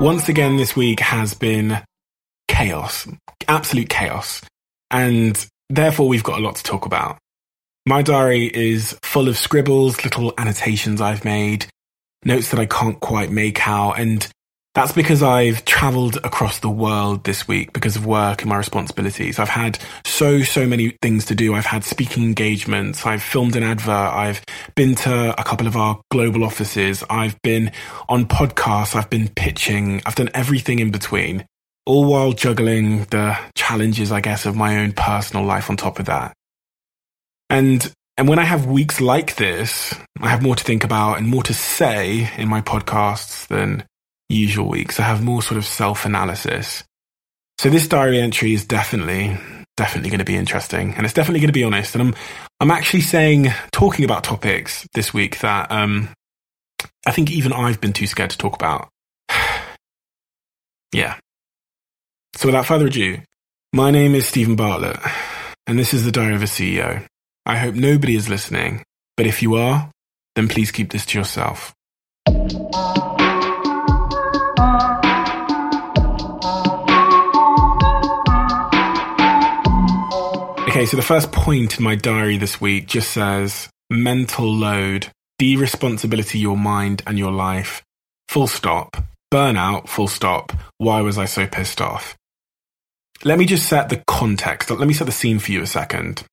Once again, this week has been chaos, absolute chaos. And therefore, we've got a lot to talk about. My diary is full of scribbles, little annotations I've made, notes that I can't quite make out. And that's because I've traveled across the world this week because of work and my responsibilities. I've had so, so many things to do. I've had speaking engagements. I've filmed an advert. I've been to a couple of our global offices. I've been on podcasts. I've been pitching. I've done everything in between, all while juggling the challenges, I guess, of my own personal life on top of that. And and when I have weeks like this, I have more to think about and more to say in my podcasts than usual weeks. I have more sort of self analysis. So this diary entry is definitely, definitely going to be interesting and it's definitely going to be honest. And I'm, I'm actually saying, talking about topics this week that, um, I think even I've been too scared to talk about. yeah. So without further ado, my name is Stephen Bartlett and this is the diary of a CEO. I hope nobody is listening, but if you are, then please keep this to yourself. Okay, so the first point in my diary this week just says mental load, de-responsibility your mind and your life, full stop, burnout, full stop. Why was I so pissed off? Let me just set the context. Let me set the scene for you a second.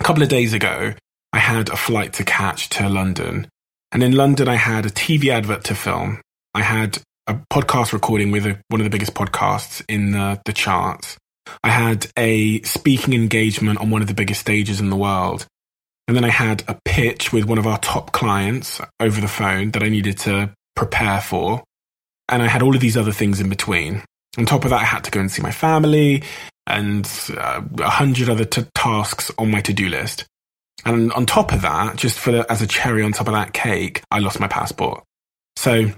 A couple of days ago, I had a flight to catch to London. And in London, I had a TV advert to film. I had a podcast recording with a, one of the biggest podcasts in the, the charts. I had a speaking engagement on one of the biggest stages in the world. And then I had a pitch with one of our top clients over the phone that I needed to prepare for. And I had all of these other things in between. On top of that, I had to go and see my family and uh, a uh, hundred other t- tasks on my to do list. And on top of that, just for the, as a cherry on top of that cake, I lost my passport. So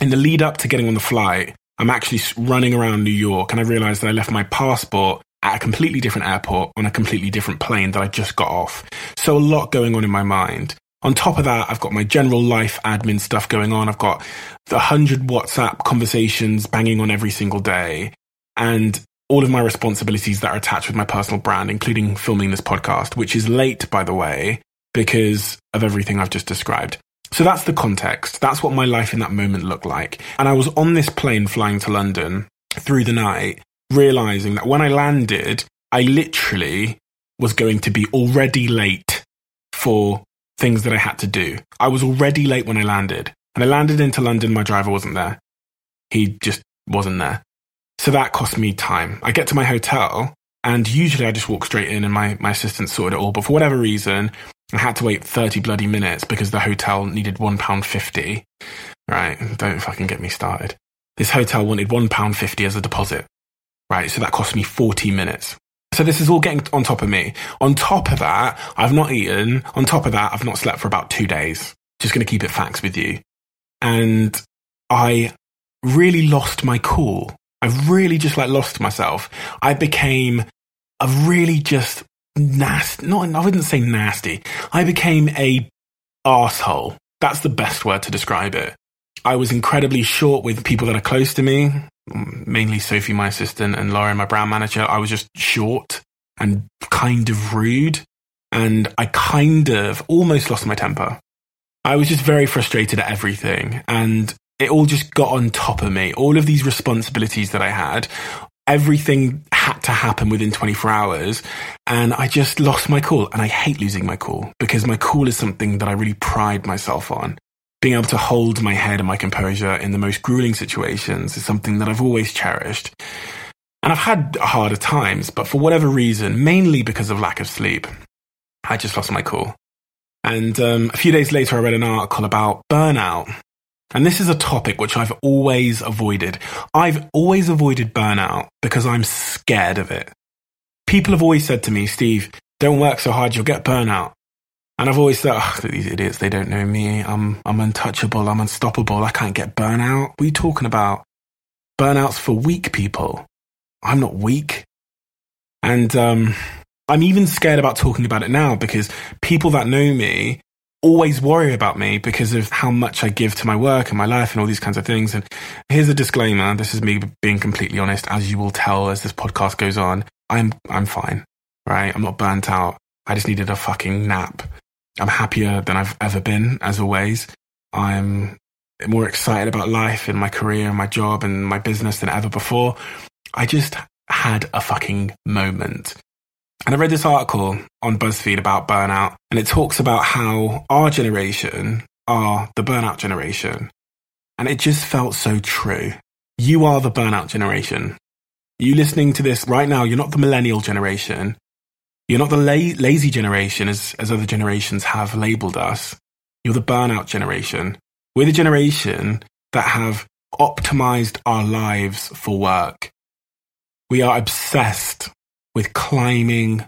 in the lead up to getting on the flight, I'm actually running around New York and I realized that I left my passport at a completely different airport on a completely different plane that I just got off. So a lot going on in my mind. On top of that, I've got my general life admin stuff going on. I've got the hundred WhatsApp conversations banging on every single day and all of my responsibilities that are attached with my personal brand, including filming this podcast, which is late, by the way, because of everything I've just described. So that's the context. That's what my life in that moment looked like. And I was on this plane flying to London through the night, realizing that when I landed, I literally was going to be already late for things that I had to do. I was already late when I landed. And I landed into London, my driver wasn't there. He just wasn't there. So that cost me time. I get to my hotel and usually I just walk straight in and my, my assistant sorted it all. But for whatever reason, I had to wait 30 bloody minutes because the hotel needed £1.50. Right, don't fucking get me started. This hotel wanted £1.50 as a deposit. Right, so that cost me 40 minutes. So this is all getting on top of me. On top of that, I've not eaten. On top of that, I've not slept for about two days. Just going to keep it facts with you. And I really lost my cool. I really just like lost myself. I became a really just nasty, not, I wouldn't say nasty. I became a asshole. That's the best word to describe it. I was incredibly short with people that are close to me, mainly Sophie, my assistant, and Lauren, my brand manager. I was just short and kind of rude. And I kind of almost lost my temper. I was just very frustrated at everything. And it all just got on top of me. All of these responsibilities that I had, everything had to happen within 24 hours. And I just lost my cool. And I hate losing my cool because my cool is something that I really pride myself on. Being able to hold my head and my composure in the most grueling situations is something that I've always cherished. And I've had harder times, but for whatever reason, mainly because of lack of sleep, I just lost my cool. And um, a few days later, I read an article about burnout and this is a topic which I've always avoided. I've always avoided burnout because I'm scared of it. People have always said to me, Steve, don't work so hard, you'll get burnout. And I've always thought, oh, these idiots, they don't know me. I'm, I'm untouchable. I'm unstoppable. I can't get burnout. What are you talking about? Burnouts for weak people. I'm not weak. And um, I'm even scared about talking about it now because people that know me always worry about me because of how much I give to my work and my life and all these kinds of things. And here's a disclaimer. This is me being completely honest. As you will tell as this podcast goes on, I'm, I'm fine, right? I'm not burnt out. I just needed a fucking nap. I'm happier than I've ever been, as always. I'm more excited about life and my career and my job and my business than ever before. I just had a fucking moment. And I read this article on BuzzFeed about burnout, and it talks about how our generation are the burnout generation. And it just felt so true. You are the burnout generation. You listening to this right now, you're not the millennial generation. You're not the la- lazy generation as, as other generations have labeled us. You're the burnout generation. We're the generation that have optimized our lives for work. We are obsessed with climbing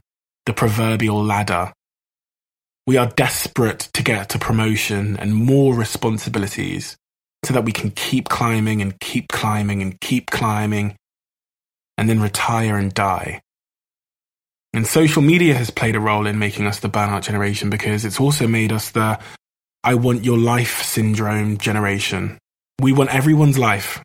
the proverbial ladder. We are desperate to get to promotion and more responsibilities so that we can keep climbing and keep climbing and keep climbing and then retire and die. And social media has played a role in making us the burnout generation because it's also made us the I want your life syndrome generation. We want everyone's life.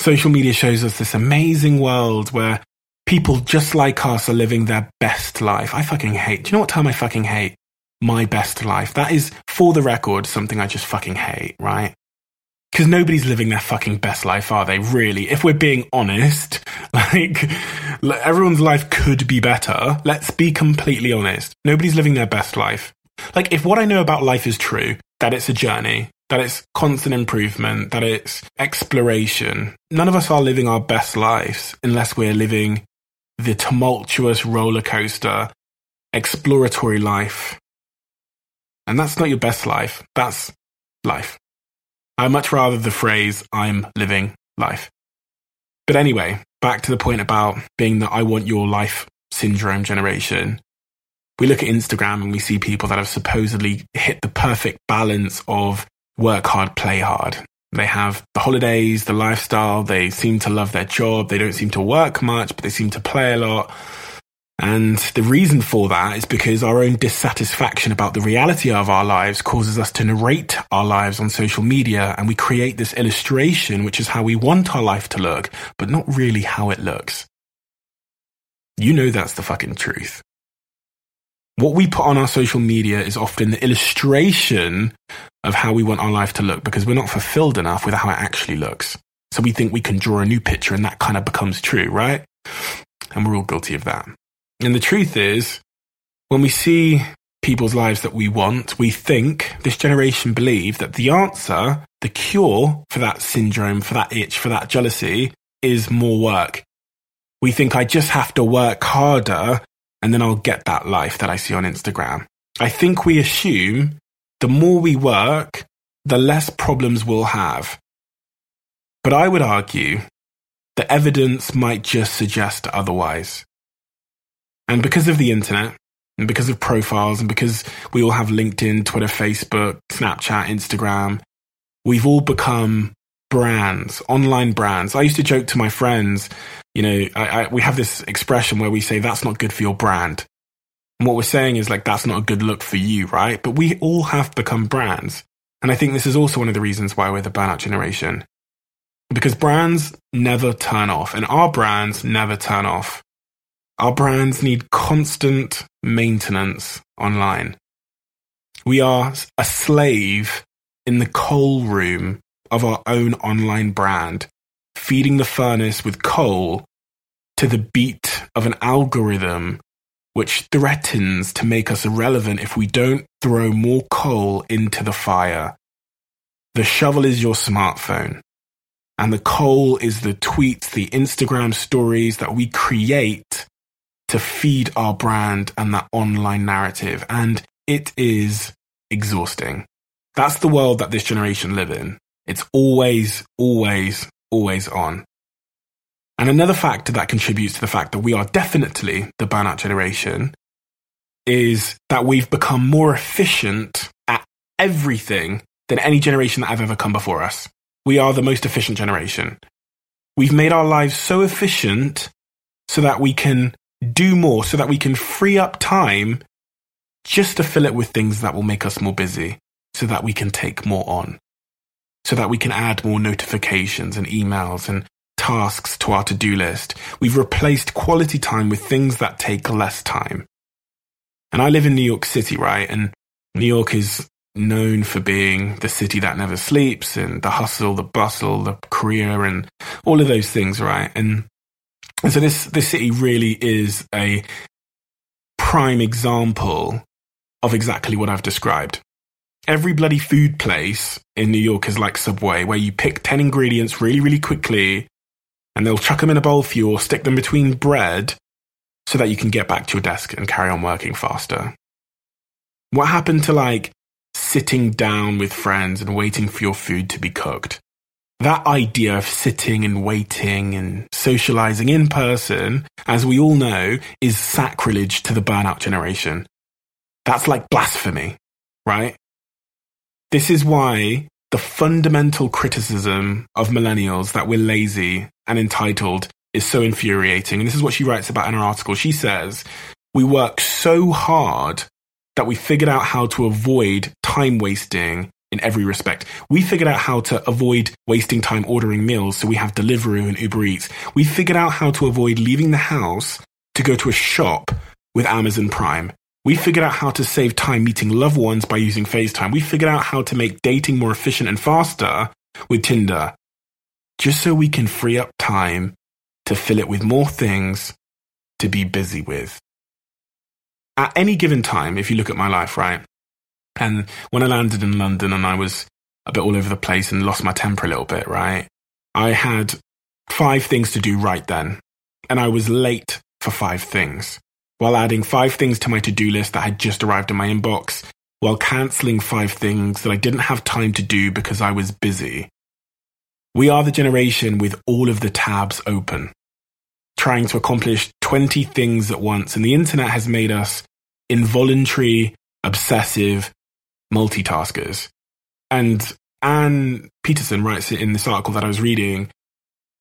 Social media shows us this amazing world where people just like us are living their best life. I fucking hate. Do you know what term I fucking hate? My best life. That is, for the record, something I just fucking hate, right? Because nobody's living their fucking best life, are they? Really? If we're being honest, like, everyone's life could be better. Let's be completely honest. Nobody's living their best life. Like, if what I know about life is true, that it's a journey, that it's constant improvement, that it's exploration, none of us are living our best lives unless we're living the tumultuous roller coaster, exploratory life. And that's not your best life. That's life. I much rather the phrase, I'm living life. But anyway, back to the point about being the I want your life syndrome generation. We look at Instagram and we see people that have supposedly hit the perfect balance of work hard, play hard. They have the holidays, the lifestyle. They seem to love their job. They don't seem to work much, but they seem to play a lot. And the reason for that is because our own dissatisfaction about the reality of our lives causes us to narrate our lives on social media and we create this illustration, which is how we want our life to look, but not really how it looks. You know that's the fucking truth. What we put on our social media is often the illustration of how we want our life to look because we're not fulfilled enough with how it actually looks. So we think we can draw a new picture and that kind of becomes true, right? And we're all guilty of that. And the truth is, when we see people's lives that we want, we think this generation believe that the answer, the cure for that syndrome, for that itch, for that jealousy is more work. We think I just have to work harder and then I'll get that life that I see on Instagram. I think we assume the more we work, the less problems we'll have. But I would argue the evidence might just suggest otherwise. And because of the internet, and because of profiles, and because we all have LinkedIn, Twitter, Facebook, Snapchat, Instagram, we've all become brands, online brands. I used to joke to my friends, you know, I, I, we have this expression where we say that's not good for your brand. And what we're saying is like, that's not a good look for you, right? But we all have become brands. And I think this is also one of the reasons why we're the burnout generation. Because brands never turn off and our brands never turn off. Our brands need constant maintenance online. We are a slave in the coal room of our own online brand, feeding the furnace with coal to the beat of an algorithm which threatens to make us irrelevant if we don't throw more coal into the fire. The shovel is your smartphone. And the coal is the tweets, the Instagram stories that we create to feed our brand and that online narrative. And it is exhausting. That's the world that this generation live in. It's always, always, always on. And another factor that contributes to the fact that we are definitely the burnout generation is that we've become more efficient at everything than any generation that I've ever come before us. We are the most efficient generation. We've made our lives so efficient so that we can do more so that we can free up time just to fill it with things that will make us more busy so that we can take more on, so that we can add more notifications and emails and tasks to our to-do list. We've replaced quality time with things that take less time. And I live in New York City, right? And New York is known for being the city that never sleeps and the hustle, the bustle, the career and all of those things, right? And, so this, this city really is a prime example of exactly what I've described. Every bloody food place in New York is like Subway, where you pick 10 ingredients really, really quickly and they'll chuck them in a bowl for you or stick them between bread so that you can get back to your desk and carry on working faster. What happened to like sitting down with friends and waiting for your food to be cooked. That idea of sitting and waiting and socializing in person, as we all know, is sacrilege to the burnout generation. That's like blasphemy, right? This is why the fundamental criticism of millennials that we're lazy and entitled is so infuriating. And this is what she writes about in her article. She says, we work so hard that we figured out how to avoid time wasting in every respect. We figured out how to avoid wasting time ordering meals, so we have Deliveroo and Uber Eats. We figured out how to avoid leaving the house to go to a shop with Amazon Prime. We figured out how to save time meeting loved ones by using FaceTime. We figured out how to make dating more efficient and faster with Tinder, just so we can free up time to fill it with more things to be busy with at any given time, if you look at my life, right? And when I landed in London and I was a bit all over the place and lost my temper a little bit, right? I had five things to do right then. And I was late for five things while adding five things to my to do list that had just arrived in my inbox while cancelling five things that I didn't have time to do because I was busy. We are the generation with all of the tabs open trying to accomplish 20 things at once. And the internet has made us involuntary, obsessive multitaskers. And Anne Petersen writes it in this article that I was reading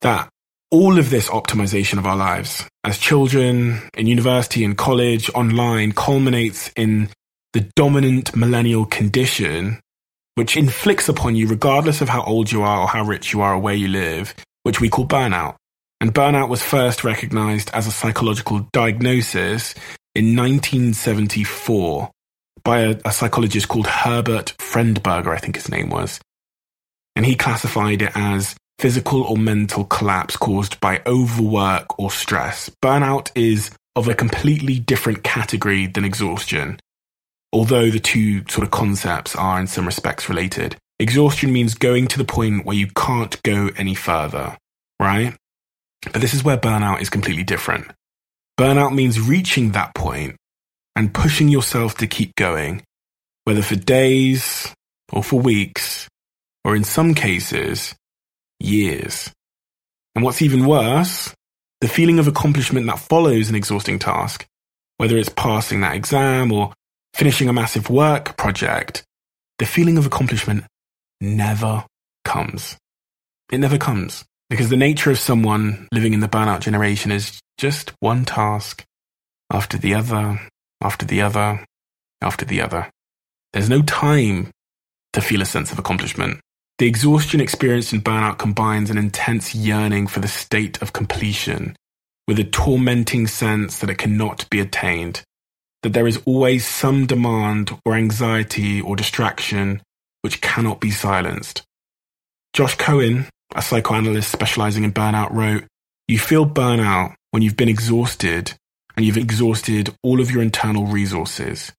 that all of this optimization of our lives as children, in university, in college, online, culminates in the dominant millennial condition, which inflicts upon you, regardless of how old you are or how rich you are or where you live, which we call burnout. And burnout was first recognized as a psychological diagnosis in 1974 by a, a, psychologist called Herbert Friendberger, I think his name was. And he classified it as physical or mental collapse caused by overwork or stress. Burnout is of a completely different category than exhaustion, although the two sort of concepts are in some respects related. Exhaustion means going to the point where you can't go any further, right? But this is where burnout is completely different. Burnout means reaching that point and pushing yourself to keep going, whether for days or for weeks, or in some cases, years. And what's even worse, the feeling of accomplishment that follows an exhausting task, whether it's passing that exam or finishing a massive work project, the feeling of accomplishment never comes. It never comes. Because the nature of someone living in the burnout generation is just one task after the other, after the other, after the other. There's no time to feel a sense of accomplishment. The exhaustion experienced in burnout combines an intense yearning for the state of completion with a tormenting sense that it cannot be attained, that there is always some demand or anxiety or distraction which cannot be silenced. Josh Cohen, a psychoanalyst specializing in burnout, wrote, You feel burnout when you've been exhausted and you've exhausted all of your internal resources.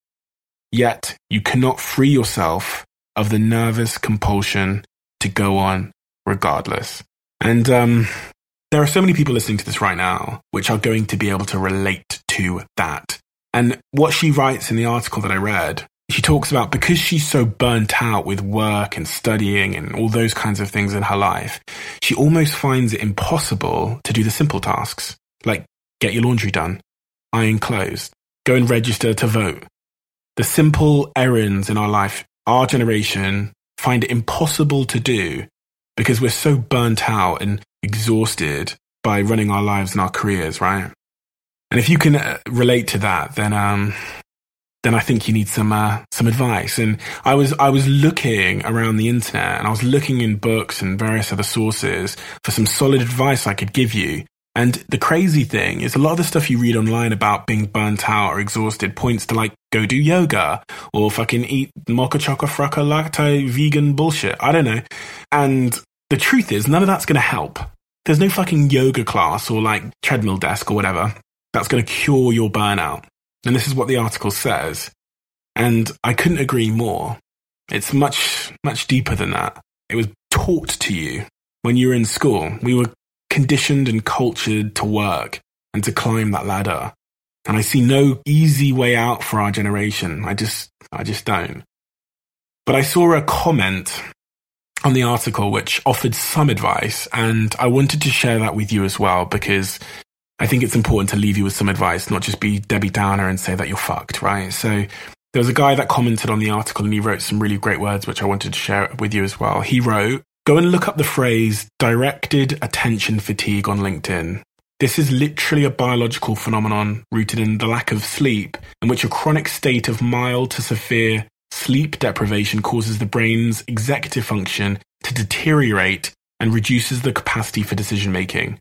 Yet you cannot free yourself of the nervous compulsion to go on regardless. And um, there are so many people listening to this right now which are going to be able to relate to that. And what she writes in the article that I read she talks about because she's so burnt out with work and studying and all those kinds of things in her life, she almost finds it impossible to do the simple tasks like get your laundry done, iron clothes, go and register to vote. The simple errands in our life, our generation find it impossible to do because we're so burnt out and exhausted by running our lives and our careers, right? And if you can uh, relate to that, then um, then I think you need some uh, some advice. And I was I was looking around the internet and I was looking in books and various other sources for some solid advice I could give you. And the crazy thing is a lot of the stuff you read online about being burnt out or exhausted points to like go do yoga or fucking eat mocha chocolate fracca latte vegan bullshit. I don't know. And the truth is none of that's going to help. There's no fucking yoga class or like treadmill desk or whatever that's going to cure your burnout. And this is what the article says. And I couldn't agree more. It's much, much deeper than that. It was taught to you when you were in school. We were conditioned and cultured to work and to climb that ladder. And I see no easy way out for our generation. I just, I just don't. But I saw a comment on the article which offered some advice and I wanted to share that with you as well because I think it's important to leave you with some advice, not just be Debbie Downer and say that you're fucked, right? So there was a guy that commented on the article and he wrote some really great words, which I wanted to share with you as well. He wrote, go and look up the phrase directed attention fatigue on LinkedIn. This is literally a biological phenomenon rooted in the lack of sleep, in which a chronic state of mild to severe sleep deprivation causes the brain's executive function to deteriorate and reduces the capacity for decision making.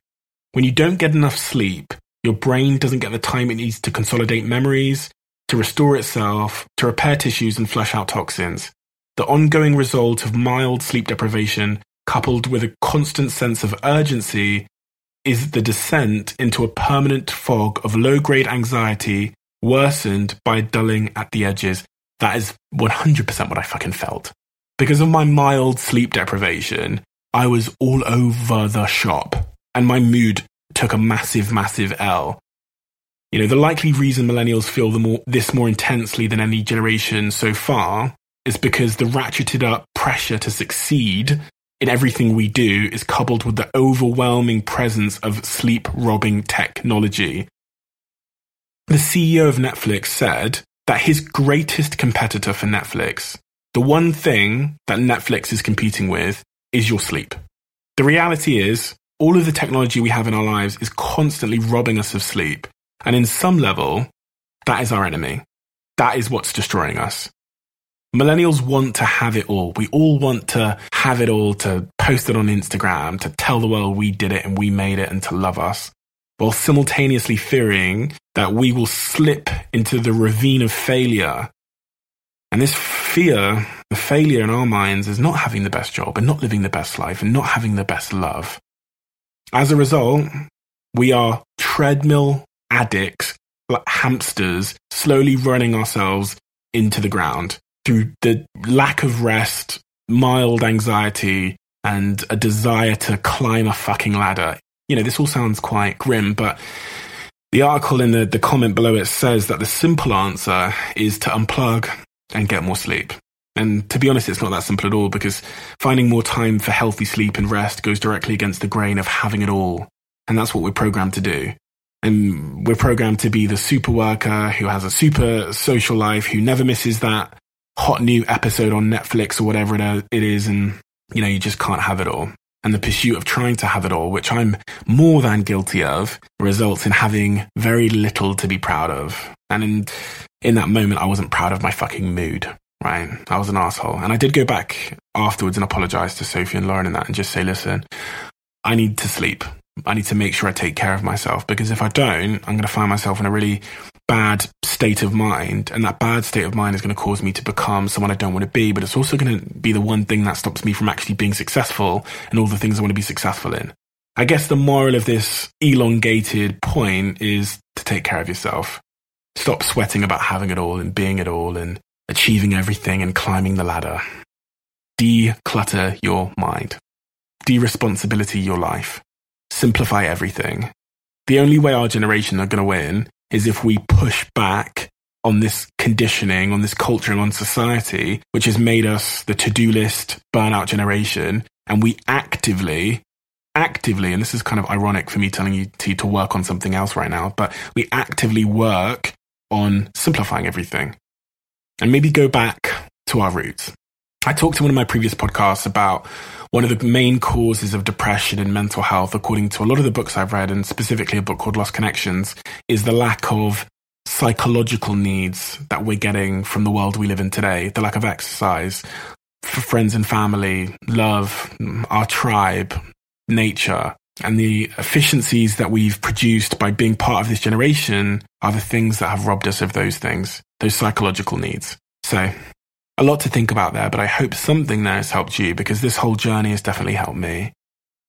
When you don't get enough sleep, your brain doesn't get the time it needs to consolidate memories, to restore itself, to repair tissues and flush out toxins. The ongoing result of mild sleep deprivation, coupled with a constant sense of urgency, is the descent into a permanent fog of low grade anxiety, worsened by dulling at the edges. That is 100% what I fucking felt. Because of my mild sleep deprivation, I was all over the shop and my mood took a massive, massive L. You know, the likely reason millennials feel the more, this more intensely than any generation so far is because the ratcheted up pressure to succeed in everything we do is coupled with the overwhelming presence of sleep robbing technology. The CEO of Netflix said that his greatest competitor for Netflix, the one thing that Netflix is competing with, is your sleep. The reality is, all of the technology we have in our lives is constantly robbing us of sleep. And in some level, that is our enemy. That is what's destroying us. Millennials want to have it all. We all want to have it all, to post it on Instagram, to tell the world we did it and we made it and to love us, while simultaneously fearing that we will slip into the ravine of failure. And this fear, the failure in our minds is not having the best job and not living the best life and not having the best love. As a result, we are treadmill addicts, like hamsters, slowly running ourselves into the ground through the lack of rest, mild anxiety, and a desire to climb a fucking ladder. You know, this all sounds quite grim, but the article in the, the comment below it says that the simple answer is to unplug and get more sleep. And to be honest, it's not that simple at all because finding more time for healthy sleep and rest goes directly against the grain of having it all. And that's what we're programmed to do. And we're programmed to be the super worker who has a super social life, who never misses that hot new episode on Netflix or whatever it is. And, you know, you just can't have it all. And the pursuit of trying to have it all, which I'm more than guilty of, results in having very little to be proud of. And in, in that moment, I wasn't proud of my fucking mood right? I was an asshole. And I did go back afterwards and apologize to Sophie and Lauren and that and just say, listen, I need to sleep. I need to make sure I take care of myself because if I don't, I'm going to find myself in a really bad state of mind. And that bad state of mind is going to cause me to become someone I don't want to be. But it's also going to be the one thing that stops me from actually being successful and all the things I want to be successful in. I guess the moral of this elongated point is to take care of yourself. Stop sweating about having it all and being it all and achieving everything and climbing the ladder. Declutter your mind. De-responsibility your life. Simplify everything. The only way our generation are going to win is if we push back on this conditioning, on this culture and on society, which has made us the to-do list burnout generation. And we actively, actively, and this is kind of ironic for me telling you to, to work on something else right now, but we actively work on simplifying everything and maybe go back to our roots. I talked in one of my previous podcasts about one of the main causes of depression and mental health, according to a lot of the books I've read, and specifically a book called Lost Connections, is the lack of psychological needs that we're getting from the world we live in today. The lack of exercise, for friends and family, love, our tribe, nature, and the efficiencies that we've produced by being part of this generation are the things that have robbed us of those things, those psychological needs. So a lot to think about there, but I hope something there has helped you because this whole journey has definitely helped me.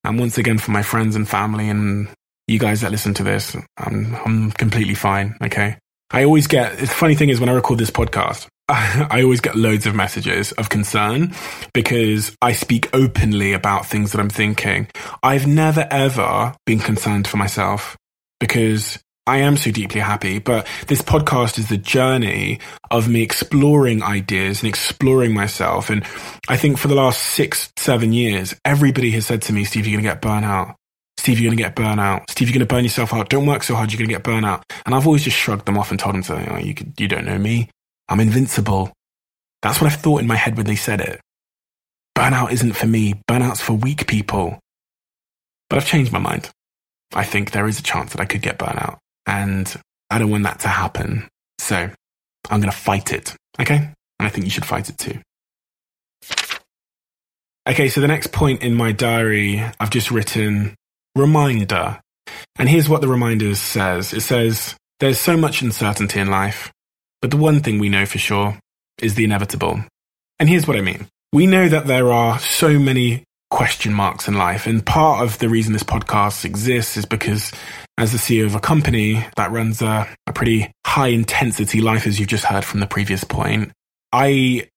And once again, for my friends and family and you guys that listen to this, I'm, I'm completely fine. Okay. I always get, the funny thing is when I record this podcast, I always get loads of messages of concern because I speak openly about things that I'm thinking. I've never ever been concerned for myself because I am so deeply happy, but this podcast is the journey of me exploring ideas and exploring myself. And I think for the last six, seven years, everybody has said to me, Steve, you're going to get burnout. Steve, you're going to get burnout. Steve, you're going to burn yourself out. Don't work so hard. You're going to get burnout. And I've always just shrugged them off and told them, oh, you, you don't know me. I'm invincible. That's what I've thought in my head when they said it. Burnout isn't for me. Burnout's for weak people. But I've changed my mind. I think there is a chance that I could get burnout. And I don't want that to happen. So I'm going to fight it. Okay. And I think you should fight it too. Okay. So the next point in my diary, I've just written reminder. And here's what the reminder says. It says, there's so much uncertainty in life, but the one thing we know for sure is the inevitable. And here's what I mean. We know that there are so many question marks in life. And part of the reason this podcast exists is because as the CEO of a company that runs a, a pretty high intensity life, as you've just heard from the previous point, I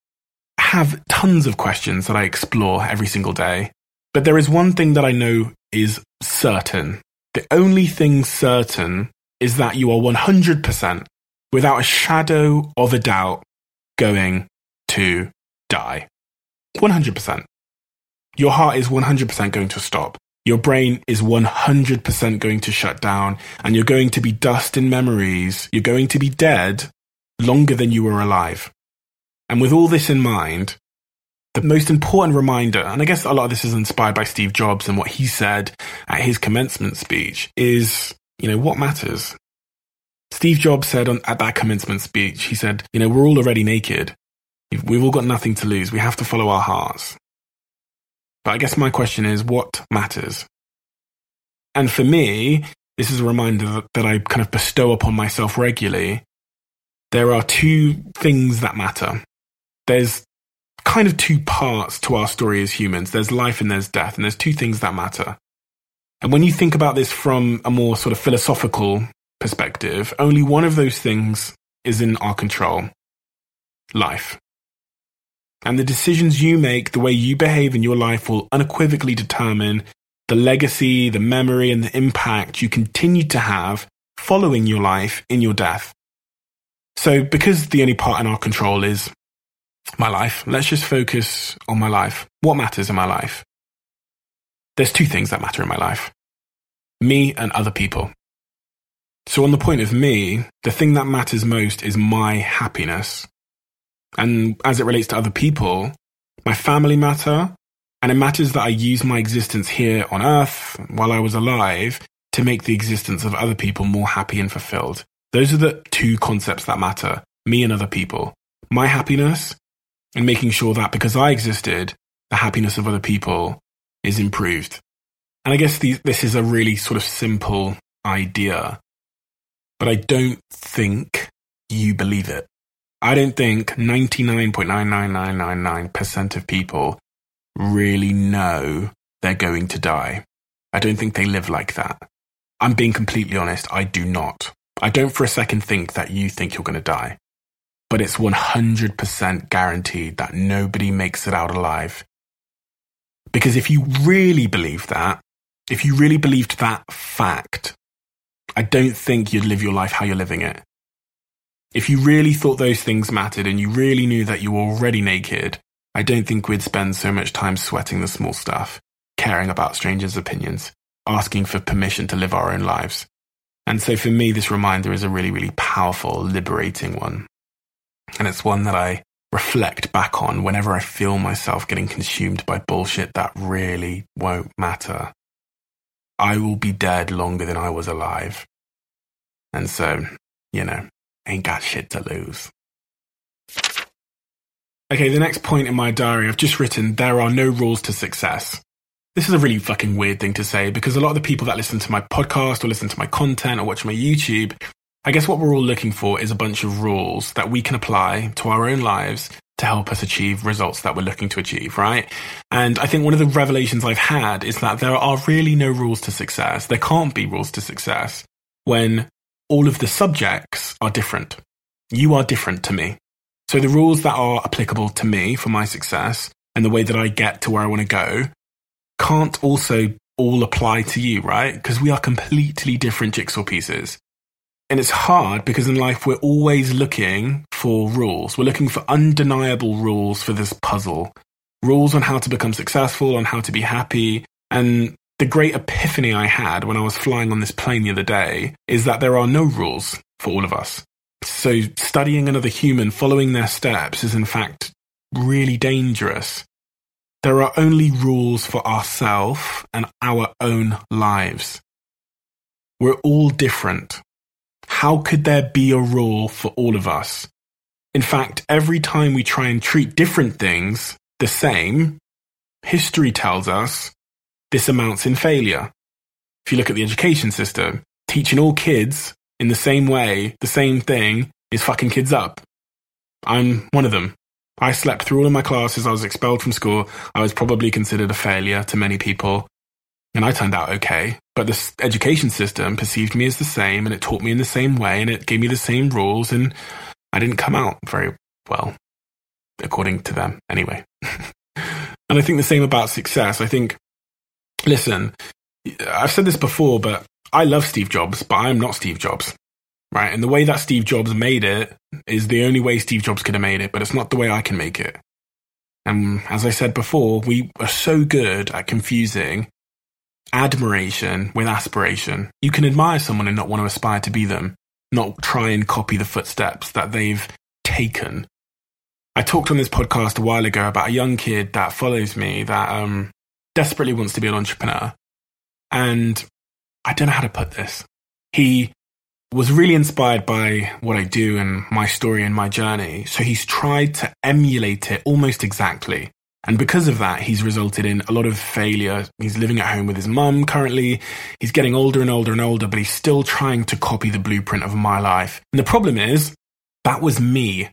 have tons of questions that I explore every single day. But there is one thing that I know is certain. The only thing certain is that you are 100% without a shadow of a doubt going to die. 100%. Your heart is 100% going to stop. Your brain is 100% going to shut down and you're going to be dust in memories. You're going to be dead longer than you were alive. And with all this in mind, the most important reminder, and I guess a lot of this is inspired by Steve Jobs and what he said at his commencement speech, is, you know, what matters? Steve Jobs said on, at that commencement speech, he said, you know, we're all already naked. We've all got nothing to lose. We have to follow our hearts. But I guess my question is, what matters? And for me, this is a reminder that I kind of bestow upon myself regularly. There are two things that matter. There's kind of two parts to our story as humans. There's life and there's death, and there's two things that matter. And when you think about this from a more sort of philosophical perspective, only one of those things is in our control life. And the decisions you make, the way you behave in your life will unequivocally determine the legacy, the memory, and the impact you continue to have following your life in your death. So, because the only part in our control is my life, let's just focus on my life. What matters in my life? There's two things that matter in my life me and other people. So, on the point of me, the thing that matters most is my happiness. And as it relates to other people, my family matter, and it matters that I use my existence here on earth while I was alive to make the existence of other people more happy and fulfilled. Those are the two concepts that matter me and other people. My happiness and making sure that because I existed, the happiness of other people is improved. And I guess these, this is a really sort of simple idea, but I don't think you believe it. I don't think 99.99999% of people really know they're going to die. I don't think they live like that. I'm being completely honest, I do not. I don't for a second think that you think you're going to die. But it's 100% guaranteed that nobody makes it out alive. Because if you really believe that, if you really believed that fact, I don't think you'd live your life how you're living it. If you really thought those things mattered and you really knew that you were already naked, I don't think we'd spend so much time sweating the small stuff, caring about strangers' opinions, asking for permission to live our own lives. And so for me, this reminder is a really, really powerful, liberating one. And it's one that I reflect back on whenever I feel myself getting consumed by bullshit that really won't matter. I will be dead longer than I was alive. And so, you know, ain't got shit to lose. Okay, the next point in my diary, I've just written, there are no rules to success. This is a really fucking weird thing to say because a lot of the people that listen to my podcast or listen to my content or watch my YouTube, I guess what we're all looking for is a bunch of rules that we can apply to our own lives to help us achieve results that we're looking to achieve, right? And I think one of the revelations I've had is that there are really no rules to success. There can't be rules to success when all of the subjects are different. You are different to me. So the rules that are applicable to me for my success and the way that I get to where I want to go can't also all apply to you, right? Because we are completely different jigsaw pieces. And it's hard because in life we're always looking for rules. We're looking for undeniable rules for this puzzle. Rules on how to become successful, on how to be happy. And the great epiphany I had when I was flying on this plane the other day is that there are no rules for all of us. So studying another human, following their steps is in fact really dangerous. There are only rules for ourselves and our own lives. We're all different. How could there be a rule for all of us? In fact, every time we try and treat different things the same, history tells us this amounts in failure. If you look at the education system, teaching all kids in the same way, the same thing, is fucking kids up. I'm one of them. I slept through all of my classes. I was expelled from school. I was probably considered a failure to many people. And I turned out okay. But the education system perceived me as the same and it taught me in the same way and it gave me the same rules. And I didn't come out very well, according to them anyway. and I think the same about success. I think, listen, I've said this before, but I love Steve Jobs, but I'm not Steve Jobs. Right. And the way that Steve Jobs made it is the only way Steve Jobs could have made it, but it's not the way I can make it. And as I said before, we are so good at confusing admiration with aspiration. You can admire someone and not want to aspire to be them, not try and copy the footsteps that they've taken. I talked on this podcast a while ago about a young kid that follows me that um, desperately wants to be an entrepreneur. And I don't know how to put this. He was really inspired by what I do and my story and my journey. So he's tried to emulate it almost exactly. And because of that, he's resulted in a lot of failure. He's living at home with his mum currently. He's getting older and older and older, but he's still trying to copy the blueprint of my life. And the problem is, that was me.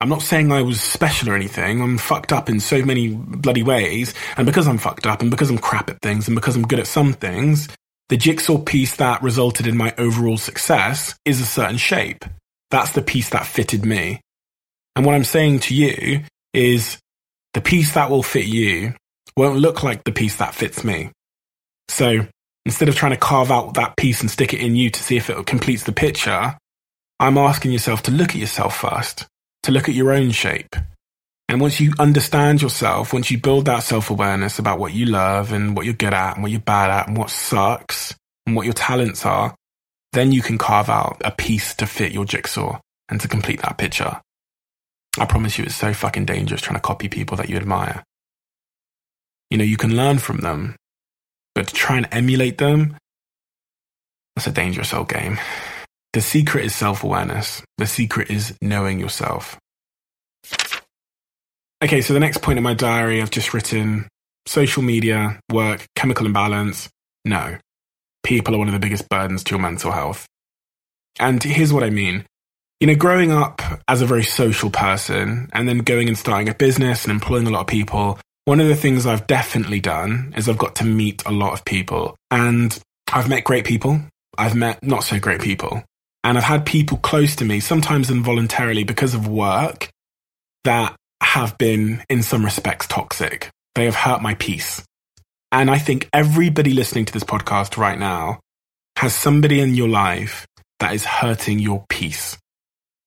I'm not saying I was special or anything. I'm fucked up in so many bloody ways. And because I'm fucked up and because I'm crap at things and because I'm good at some things, the jigsaw piece that resulted in my overall success is a certain shape. That's the piece that fitted me. And what I'm saying to you is the piece that will fit you won't look like the piece that fits me. So instead of trying to carve out that piece and stick it in you to see if it completes the picture, I'm asking yourself to look at yourself first, to look at your own shape, and once you understand yourself, once you build that self awareness about what you love and what you're good at and what you're bad at and what sucks and what your talents are, then you can carve out a piece to fit your jigsaw and to complete that picture. I promise you, it's so fucking dangerous trying to copy people that you admire. You know, you can learn from them, but to try and emulate them, that's a dangerous old game. The secret is self awareness. The secret is knowing yourself. Okay, so the next point in my diary, I've just written social media, work, chemical imbalance. No. People are one of the biggest burdens to your mental health. And here's what I mean. You know, growing up as a very social person and then going and starting a business and employing a lot of people, one of the things I've definitely done is I've got to meet a lot of people. And I've met great people. I've met not so great people. And I've had people close to me, sometimes involuntarily because of work, that have been, in some respects, toxic. They have hurt my peace. And I think everybody listening to this podcast right now has somebody in your life that is hurting your peace.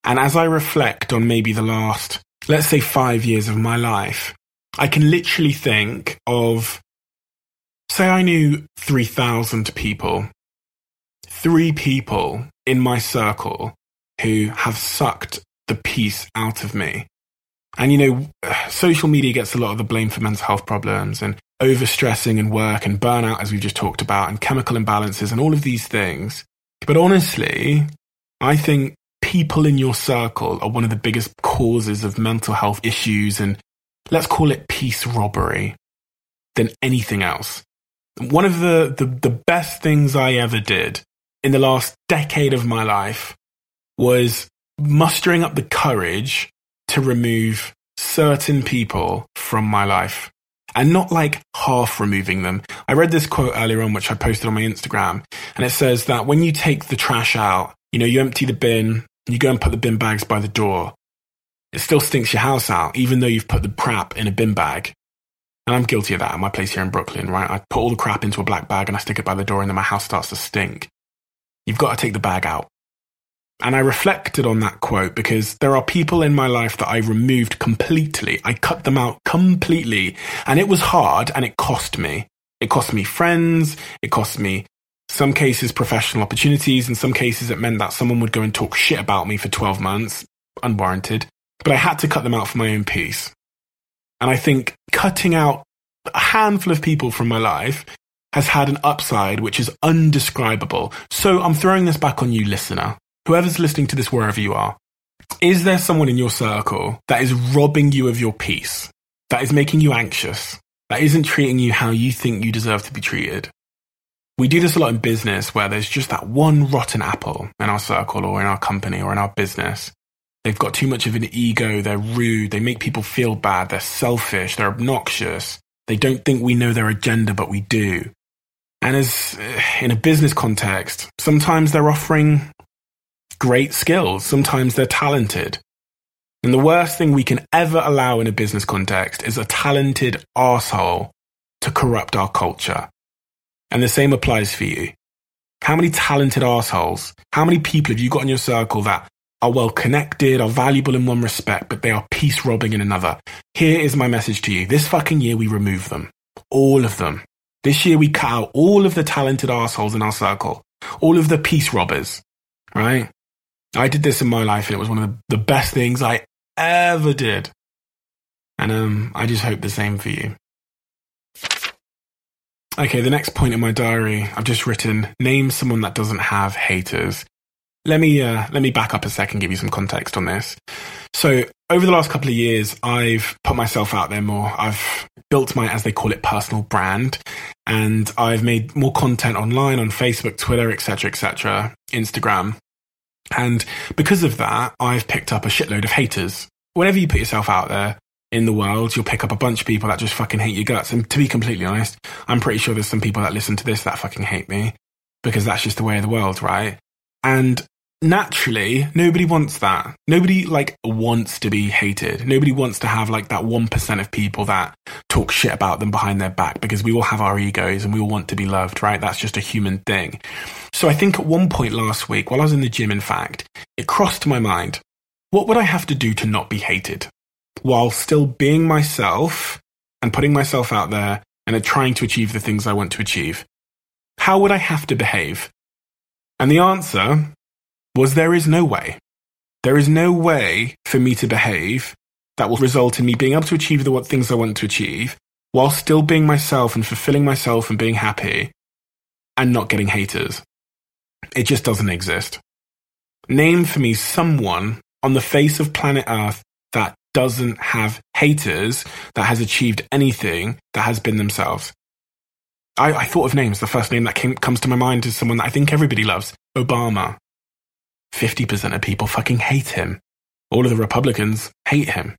And as I reflect on maybe the last, let's say five years of my life, I can literally think of, say I knew 3,000 people, three people in my circle who have sucked the peace out of me And you know, social media gets a lot of the blame for mental health problems and overstressing and work and burnout, as we've just talked about, and chemical imbalances and all of these things. But honestly, I think people in your circle are one of the biggest causes of mental health issues and let's call it peace robbery than anything else. One of the, the, the best things I ever did in the last decade of my life was mustering up the courage to remove certain people from my life and not like half removing them. I read this quote earlier on, which I posted on my Instagram, and it says that when you take the trash out, you know, you empty the bin, you go and put the bin bags by the door, it still stinks your house out, even though you've put the crap in a bin bag. And I'm guilty of that at my place here in Brooklyn, right? I put all the crap into a black bag and I stick it by the door and then my house starts to stink. You've got to take the bag out. And I reflected on that quote because there are people in my life that I removed completely. I cut them out completely. And it was hard and it cost me. It cost me friends. It cost me some cases professional opportunities. In some cases, it meant that someone would go and talk shit about me for 12 months, unwarranted. But I had to cut them out for my own peace. And I think cutting out a handful of people from my life has had an upside which is undescribable. So I'm throwing this back on you, listener whoever's listening to this wherever you are, is there someone in your circle that is robbing you of your peace, that is making you anxious, that isn't treating you how you think you deserve to be treated? We do this a lot in business where there's just that one rotten apple in our circle or in our company or in our business. They've got too much of an ego, they're rude, they make people feel bad, they're selfish, they're obnoxious. They don't think we know their agenda, but we do. And as in a business context, sometimes they're offering great skills. Sometimes they're talented. And the worst thing we can ever allow in a business context is a talented asshole to corrupt our culture. And the same applies for you. How many talented assholes, how many people have you got in your circle that are well connected, are valuable in one respect, but they are peace robbing in another? Here is my message to you. This fucking year we remove them. All of them. This year we cut out all of the talented assholes in our circle. All of the peace robbers. Right? I did this in my life and it was one of the, best things I ever did. And um, I just hope the same for you. Okay, the next point in my diary, I've just written name someone that doesn't have haters. Let me uh, let me back up a second, give you some context on this. So over the last couple of years, I've put myself out there more. I've built my, as they call it, personal brand, and I've made more content online on Facebook, Twitter, etc., etc., Instagram. And because of that, I've picked up a shitload of haters. Whenever you put yourself out there in the world, you'll pick up a bunch of people that just fucking hate your guts. And to be completely honest, I'm pretty sure there's some people that listen to this that fucking hate me because that's just the way of the world, right? And naturally, nobody wants that. Nobody like wants to be hated. Nobody wants to have like that 1% of people that talk shit about them behind their back because we all have our egos and we all want to be loved, right? That's just a human thing. So I think at one point last week, while I was in the gym, in fact, it crossed my mind, what would I have to do to not be hated while still being myself and putting myself out there and trying to achieve the things I want to achieve? How would I have to behave? And the answer was there is no way. There is no way for me to behave that will result in me being able to achieve the things I want to achieve while still being myself and fulfilling myself and being happy and not getting haters. It just doesn't exist. Name for me someone on the face of planet Earth that doesn't have haters, that has achieved anything, that has been themselves. I, I thought of names. The first name that came, comes to my mind is someone that I think everybody loves Obama. 50% of people fucking hate him. All of the Republicans hate him.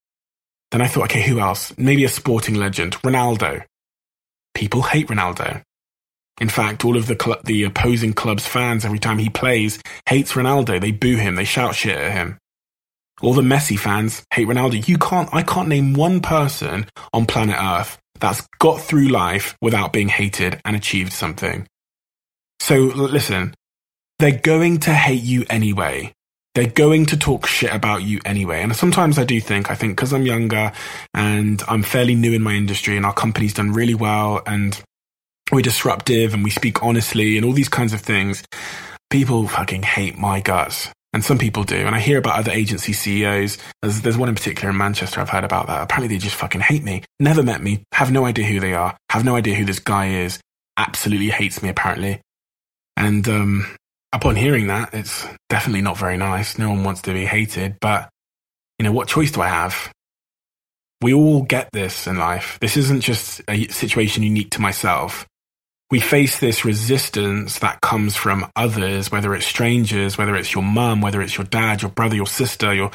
Then I thought, okay, who else? Maybe a sporting legend, Ronaldo. People hate Ronaldo. In fact, all of the cl- the opposing club's fans, every time he plays, hates Ronaldo. They boo him. They shout shit at him. All the Messi fans hate Ronaldo. You can't. I can't name one person on planet Earth that's got through life without being hated and achieved something. So listen, they're going to hate you anyway. They're going to talk shit about you anyway. And sometimes I do think, I think because I'm younger and I'm fairly new in my industry and our company's done really well and we're disruptive and we speak honestly and all these kinds of things, people fucking hate my guts. And some people do. And I hear about other agency CEOs. There's, there's one in particular in Manchester I've heard about that. Apparently they just fucking hate me. Never met me. Have no idea who they are. Have no idea who this guy is. Absolutely hates me apparently. And, um, upon hearing that, it's definitely not very nice. No one wants to be hated, but you know, what choice do I have? We all get this in life. This isn't just a situation unique to myself we face this resistance that comes from others, whether it's strangers, whether it's your mum, whether it's your dad, your brother, your sister, your,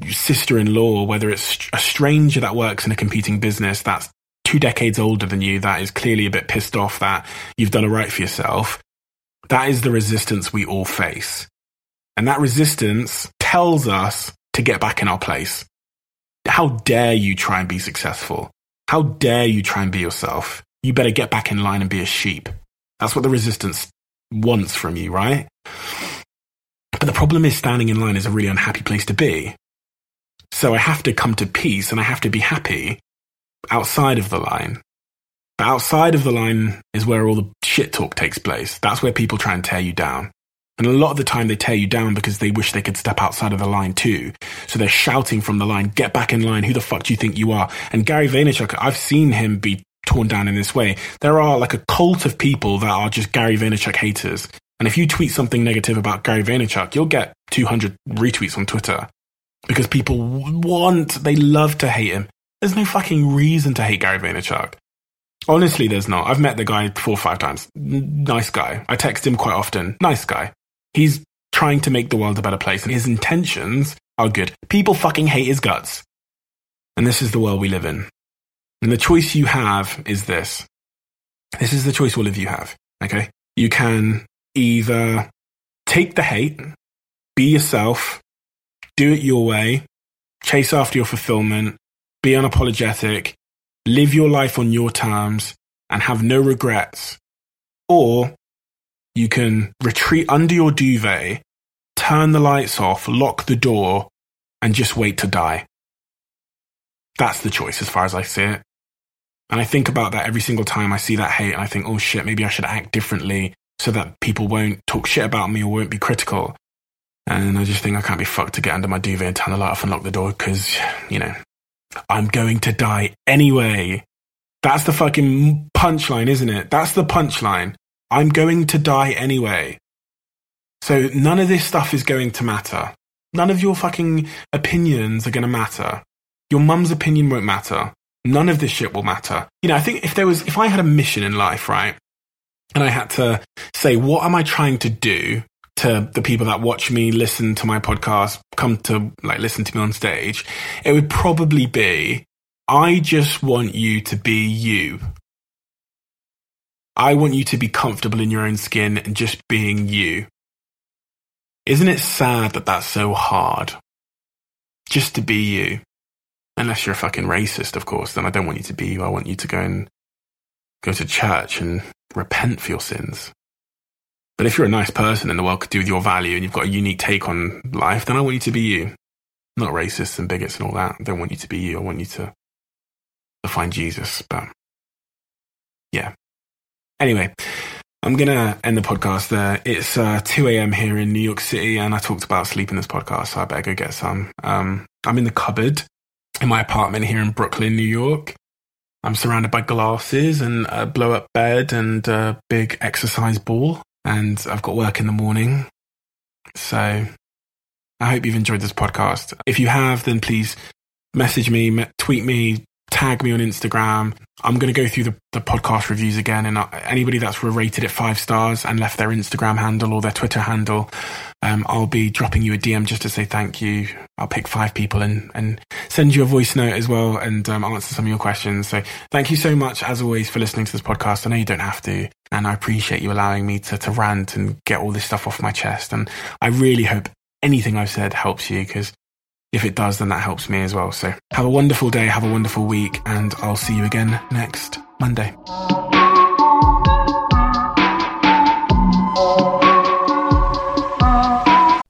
your sister-in-law, whether it's a stranger that works in a competing business that's two decades older than you, that is clearly a bit pissed off that you've done a right for yourself. That is the resistance we all face. And that resistance tells us to get back in our place. How dare you try and be successful? How dare you try and be yourself? you better get back in line and be a sheep. That's what the resistance wants from you, right? But the problem is standing in line is a really unhappy place to be. So I have to come to peace and I have to be happy outside of the line. But outside of the line is where all the shit talk takes place. That's where people try and tear you down. And a lot of the time they tear you down because they wish they could step outside of the line too. So they're shouting from the line, get back in line. Who the fuck do you think you are? And Gary Vaynerchuk, I've seen him be torn down in this way. There are like a cult of people that are just Gary Vaynerchuk haters. And if you tweet something negative about Gary Vaynerchuk, you'll get 200 retweets on Twitter because people want, they love to hate him. There's no fucking reason to hate Gary Vaynerchuk. Honestly, there's not. I've met the guy four or five times. Nice guy. I text him quite often. Nice guy. He's trying to make the world a better place and his intentions are good. People fucking hate his guts. And this is the world we live in. And the choice you have is this. This is the choice all of you have. Okay. You can either take the hate, be yourself, do it your way, chase after your fulfillment, be unapologetic, live your life on your terms and have no regrets. Or you can retreat under your duvet, turn the lights off, lock the door and just wait to die. That's the choice as far as I see it. And I think about that every single time I see that hate and I think, oh shit, maybe I should act differently so that people won't talk shit about me or won't be critical. And I just think I can't be fucked to get under my duvet and turn the light off and lock the door because, you know, I'm going to die anyway. That's the fucking punchline, isn't it? That's the punchline. I'm going to die anyway. So none of this stuff is going to matter. None of your fucking opinions are going to matter. Your mum's opinion won't matter. None of this shit will matter. You know, I think if there was, if I had a mission in life, right? And I had to say, what am I trying to do to the people that watch me, listen to my podcast, come to like listen to me on stage? It would probably be, I just want you to be you. I want you to be comfortable in your own skin and just being you. Isn't it sad that that's so hard? Just to be you. Unless you're a fucking racist, of course, then I don't want you to be you. I want you to go and go to church and repent for your sins. But if you're a nice person and the world could do with your value and you've got a unique take on life, then I want you to be you. Not racists and bigots and all that. I don't want you to be you. I want you to, to find Jesus. But yeah. Anyway, I'm going to end the podcast there. It's uh, 2 a.m. here in New York City, and I talked about sleep in this podcast, so I better go get some. Um, I'm in the cupboard in my apartment here in Brooklyn, New York. I'm surrounded by glasses and a blow up bed and a big exercise ball. And I've got work in the morning. So I hope you've enjoyed this podcast. If you have, then please message me, tweet me, tag me on Instagram. I'm going to go through the, the podcast reviews again. And anybody that's rated it five stars and left their Instagram handle or their Twitter handle, um, I'll be dropping you a DM just to say thank you. I'll pick five people and, and send you a voice note as well and um, answer some of your questions. So thank you so much, as always, for listening to this podcast. I know you don't have to. And I appreciate you allowing me to, to rant and get all this stuff off my chest. And I really hope anything I've said helps you because if it does, then that helps me as well. So have a wonderful day, have a wonderful week, and I'll see you again next Monday.